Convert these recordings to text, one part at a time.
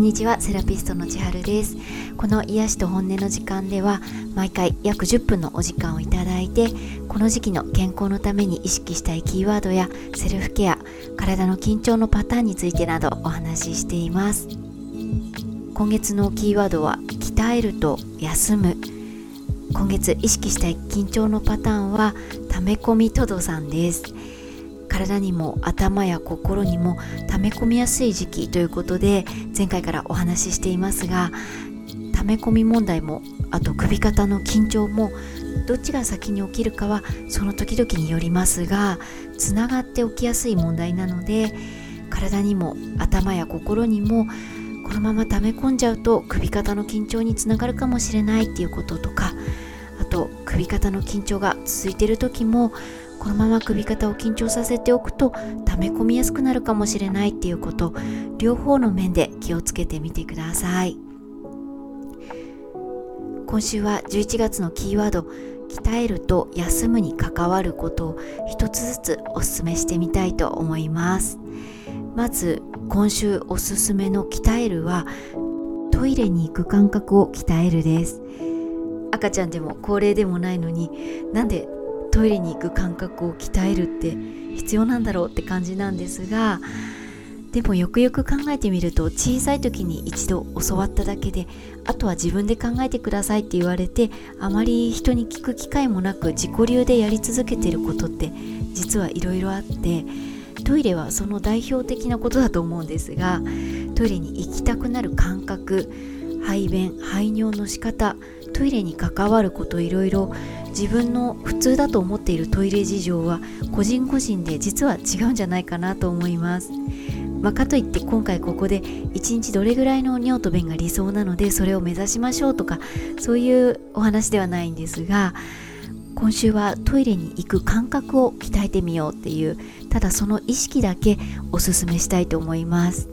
んにちはセラピストの千春です。この癒しと本音の時間では毎回約10分のお時間をいただいてこの時期の健康のために意識したいキーワードやセルフケア体の緊張のパターンについてなどお話ししています。今月のキーワードは鍛えると休む。今月意識したい緊張のパターンは溜め込みとどさんです。体にも頭や心にも溜め込みやすい時期ということで前回からお話ししていますが溜め込み問題もあと首肩の緊張もどっちが先に起きるかはその時々によりますがつながって起きやすい問題なので体にも頭や心にもこのまま溜め込んじゃうと首肩の緊張につながるかもしれないっていうこととかあと首肩の緊張が続いている時もこのまま首肩を緊張させておくと溜め込みやすくなるかもしれないっていうこと両方の面で気をつけてみてください。今週は11月のキーワード鍛えると休むに関わることを一つずつおすすめしてみたいと思います。まず今週おすすめの鍛えるはトイレに行く感覚を鍛えるです。赤ちゃんでも高齢でもないのになんでトイレに行く感覚を鍛えるって必要なんだろうって感じなんですがでもよくよく考えてみると小さい時に一度教わっただけであとは自分で考えてくださいって言われてあまり人に聞く機会もなく自己流でやり続けてることって実はいろいろあってトイレはその代表的なことだと思うんですがトイレに行きたくなる感覚排便排尿の仕方トイレに関わることいろいろ自分の普通だと思っているトイレ事情は個人個人で実は違うんじゃないかなと思います。まあ、かといって今回ここで1日どれぐらいの尿と便が理想なのでそれを目指しましょうとかそういうお話ではないんですが今週はトイレに行く感覚を鍛えてみようっていうただその意識だけおすすめしたいと思います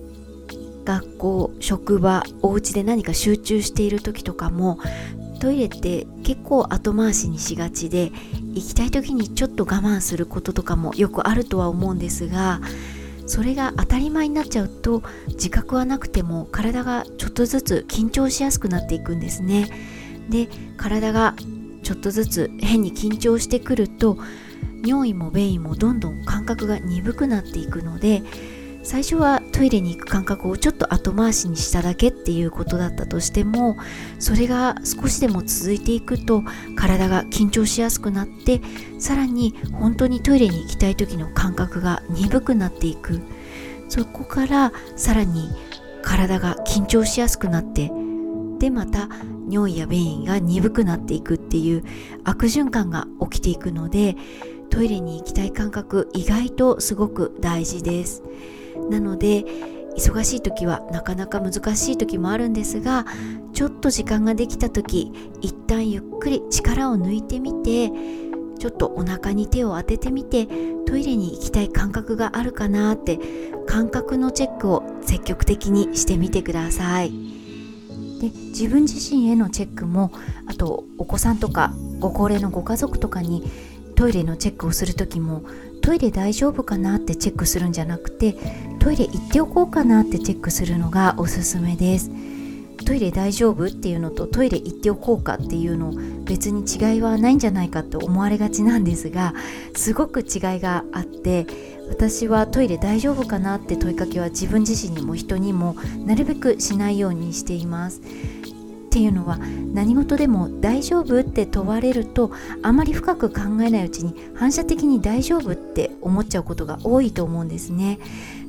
学校職場お家で何か集中している時とかもトイレって結構後回しにしがちで行きたい時にちょっと我慢することとかもよくあるとは思うんですがそれが当たり前になっちゃうと自覚はなくても体がちょっとずつ緊張しやすくなっていくんですね。で体がちょっとずつ変に緊張してくると尿意も便意もどんどん感覚が鈍くなっていくので最初はトイレに行く感覚をちょっと後回しにしただけっていうことだったとしてもそれが少しでも続いていくと体が緊張しやすくなってさらに本当にトイレに行きたい時の感覚が鈍くなっていくそこからさらに体が緊張しやすくなってでまた尿意や便意が鈍くなっていくっていう悪循環が起きていくのでトイレに行きたい感覚意外とすごく大事です。なので忙しい時はなかなか難しい時もあるんですがちょっと時間ができた時一旦ゆっくり力を抜いてみてちょっとお腹に手を当ててみてトイレに行きたい感覚があるかなって感覚のチェックを積極的にしてみてください。で自分自身へのチェックもあとお子さんとかご高齢のご家族とかにトイレのチェックをする時もトイレ大丈夫かなってチェックするんじゃなくてトイレ行っておこうかなってチェックするのがおすすめです。トイレ大丈夫っていうのとトイレ行っておこうかっていうの別に違いはないんじゃないかって思われがちなんですがすごく違いがあって私はトイレ大丈夫かなって問いかけは自分自身にも人にもなるべくしないようにしています。っていうのは何事でも大丈夫って問われるとあまり深く考えないうちに反射的に大丈夫って思っちゃうことが多いと思うんですね。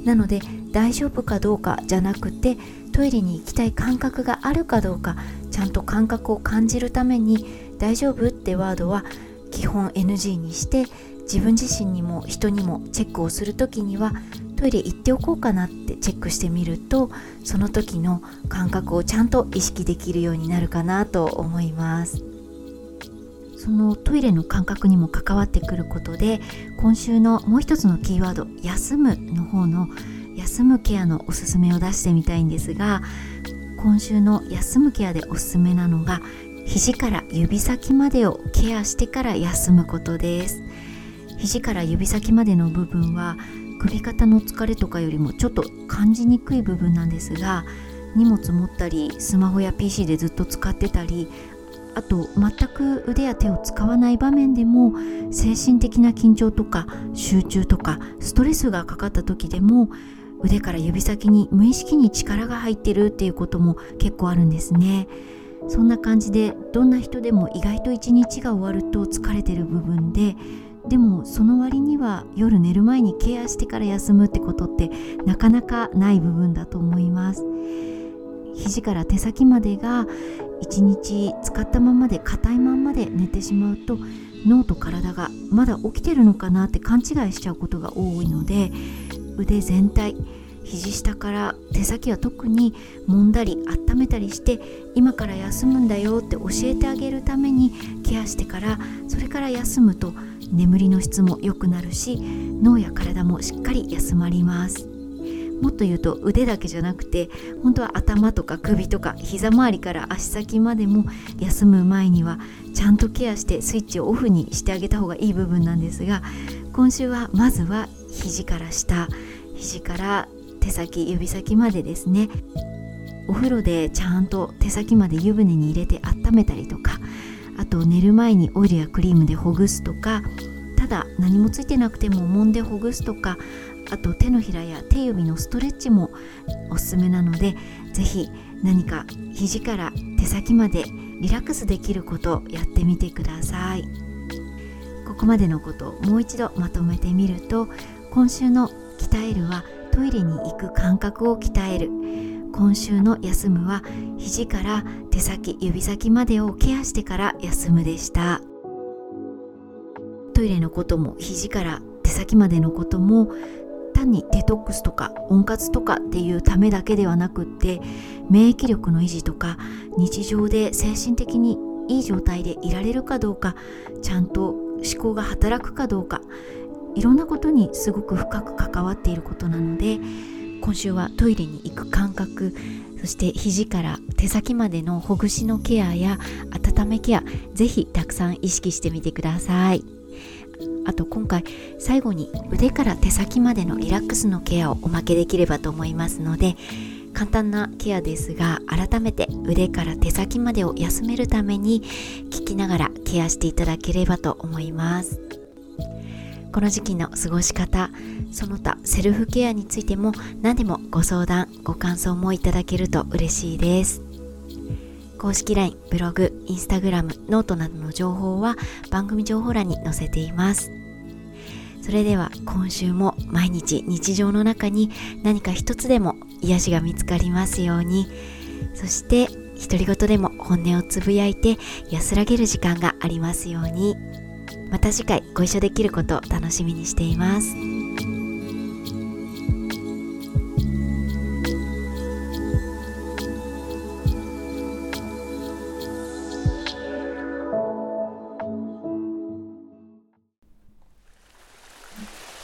なので大丈夫かどうかじゃなくてトイレに行きたい感覚があるかどうかちゃんと感覚を感じるために大丈夫ってワードは基本 NG にして自分自身にも人にもチェックをする時にはトイレ行っておこうかなってチェックしてみるとその時の感覚をちゃんと意識できるようになるかなと思います。そのトイレの感覚にも関わってくることで今週のもう一つのキーワード「休む」の方の休むケアのおすすめを出してみたいんですが今週の休むケアでおすすめなのが肘から指先までをケアしてから休むことです。肘から指先までの部分は首肩の疲れとかよりもちょっと感じにくい部分なんですが荷物持ったりスマホや PC でずっと使ってたりあと全く腕や手を使わない場面でも精神的な緊張とか集中とかストレスがかかった時でも腕から指先に無意識に力が入ってるっていうことも結構あるんですね。そんな感じでどんな人でも意外と一日が終わると疲れてる部分ででもその割には夜寝る前にケアしてから休むってことってなかなかない部分だと思います。肘から手先までが一日使ったままで硬いまんまで寝てしまうと脳と体がまだ起きてるのかなって勘違いしちゃうことが多いので腕全体肘下から手先は特に揉んだり温めたりして今から休むんだよって教えてあげるためにケアしてからそれから休むと眠りの質も良くなるし脳や体もしっかり休まります。もっと言うと腕だけじゃなくて本当は頭とか首とか膝周りから足先までも休む前にはちゃんとケアしてスイッチをオフにしてあげた方がいい部分なんですが今週はまずは肘から下。肘から手先指先までですねお風呂でちゃんと手先まで湯船に入れて温めたりとかあと寝る前にオイルやクリームでほぐすとかただ何もついてなくても揉んでほぐすとかあと手のひらや手指のストレッチもおすすめなので是非何か肘から手先までリラックスできることやってみてください。ここまでのことをもう一度まとめてみると今週の「鍛える」はトイレに行く感覚を鍛える。今週の休むは肘から手先指先までをケアしてから休むでした。トイレのことも肘から手先までのことも単にデトックスとか温活とかっていうためだけではなくって免疫力の維持とか日常で精神的にいい状態でいられるかどうかちゃんと思考が働くかどうかいろんなことにすごく深く関わっていることなので今週はトイレに行く感覚そして肘から手先までのほぐしのケアや温めケアぜひたくさん意識してみてください。あと今回最後に腕から手先までのリラックスのケアをおまけできればと思いますので簡単なケアですが改めて腕から手先までを休めるために聞きながらケアしていただければと思います。この時期の過ごし方その他セルフケアについても何でもご相談ご感想もいただけると嬉しいです。公式 LINE、ブログ、インスタグラム、ノートなどの情報は番組情報欄に載せています。それでは今週も毎日日常の中に何か一つでも癒しが見つかりますように。そして独り言でも本音をつぶやいて安らげる時間がありますように。また次回ご一緒できることを楽しみにしています。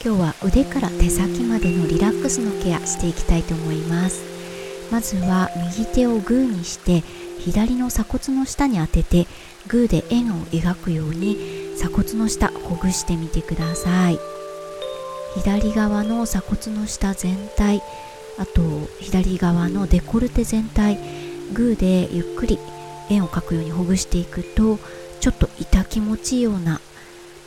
今日は腕から手先までのリラックスのケアしていきたいと思いますまずは右手をグーにして左の鎖骨の下に当ててグーで円を描くように鎖骨の下ほぐしてみてください。左側の鎖骨の下全体あと左側のデコルテ全体グーでゆっくり円を描くようにほぐしていくとちょっと痛気持ちいいような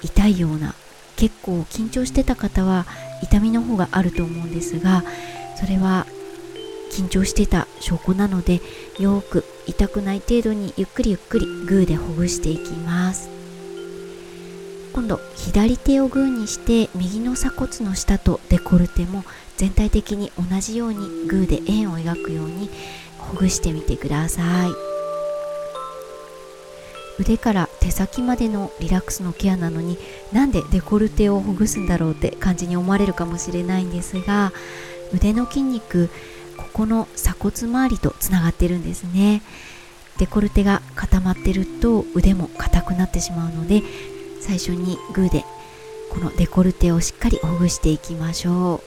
痛いような結構緊張してた方は痛みの方があると思うんですがそれは緊張してた証拠なのでよく痛くない程度にゆっくりゆっくりグーでほぐしていきます。今度左手をグーにして右の鎖骨の下とデコルテも全体的に同じようにグーで円を描くようにほぐしてみてください。腕から手先までのリラックスのケアなのになんでデコルテをほぐすんだろうって感じに思われるかもしれないんですが腕の筋肉ここの鎖骨周りとつながってるんですね。デコルテが固まってると腕も硬くなってしまうので最初にグーでこのデコルテをしっかりほぐしていきましょ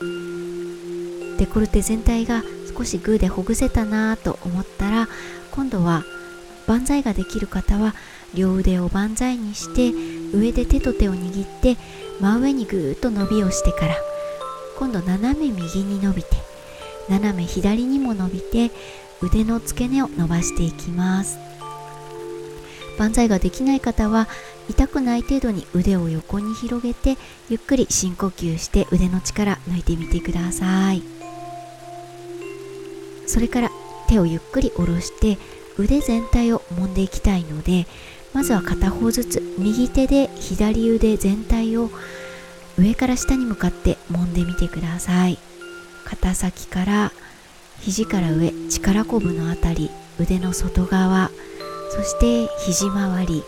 う。デコルテ全体が少しグーでほぐせたなと思ったら今度は万歳ができる方は両腕を万歳にして上で手と手を握って真上にぐーっと伸びをしてから今度斜め右に伸びて斜め左にも伸びて腕の付け根を伸ばしていきます。万歳ができない方は痛くない程度に腕を横に広げてゆっくり深呼吸して腕の力抜いてみてください。それから手をゆっくり下ろして腕全体を揉んでいきたいのでまずは片方ずつ右手で左腕全体を上から下に向かって揉んでみてください。肩先から肘から上力こぶのあたり腕の外側そして肘周り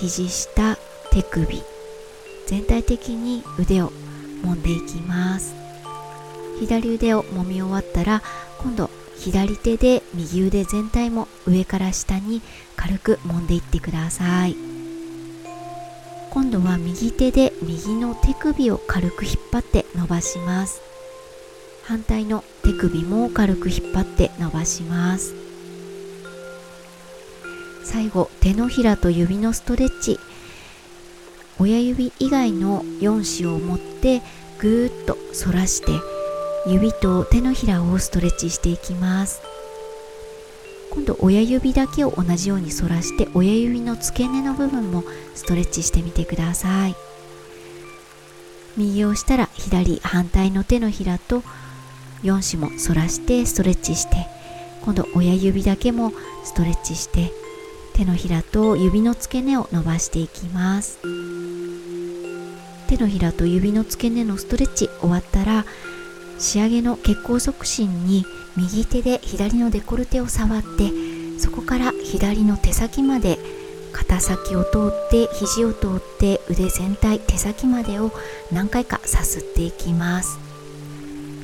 肘下手首全体的に腕を揉んでいきます。左腕を揉み終わったら今度左手で右腕全体も上から下に軽く揉んでいってください。今度は右手で右の手首を軽く引っ張って伸ばします。反対の手首も軽く引っ張って伸ばします。最後手のひらと指のストレッチ。親指以外の4指を持ってぐーっと反らして指と手のひらをストレッチしていきます。今度親指だけを同じように反らして親指の付け根の部分もストレッチしてみてください。右をしたら左反対の手のひらと4指も反らしてストレッチして今度親指だけもストレッチして手のひらと指の付け根を伸ばしていきます。手のひらと指の付け根のストレッチ終わったら仕上げの血行促進に右手で左のデコルテを触ってそこから左の手先まで肩先を通って肘を通って腕全体手先までを何回かさすっていきます。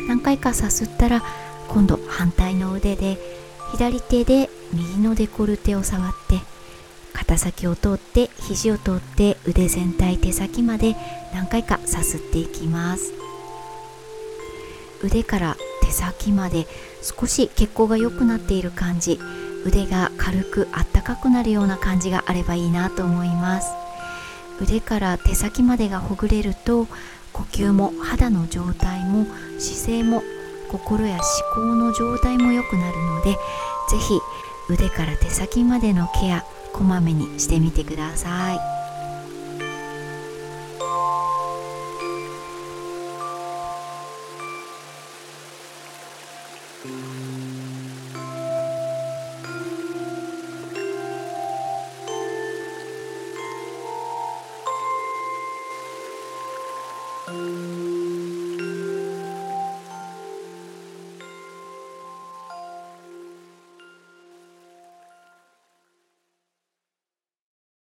何回かさすったら今度反対の腕で左手で右のデコルテを触って肩先を通って肘を通って腕全体手先まで何回かさすっていきます。腕から手先まで少し血行が良くなっている感じ。腕が軽くあったかくなるような感じがあればいいなと思います。腕から手先までがほぐれると呼吸も肌の状態も姿勢も心や思考の状態も良くなるので是非腕から手先までのケアこまめにしてみてください。Música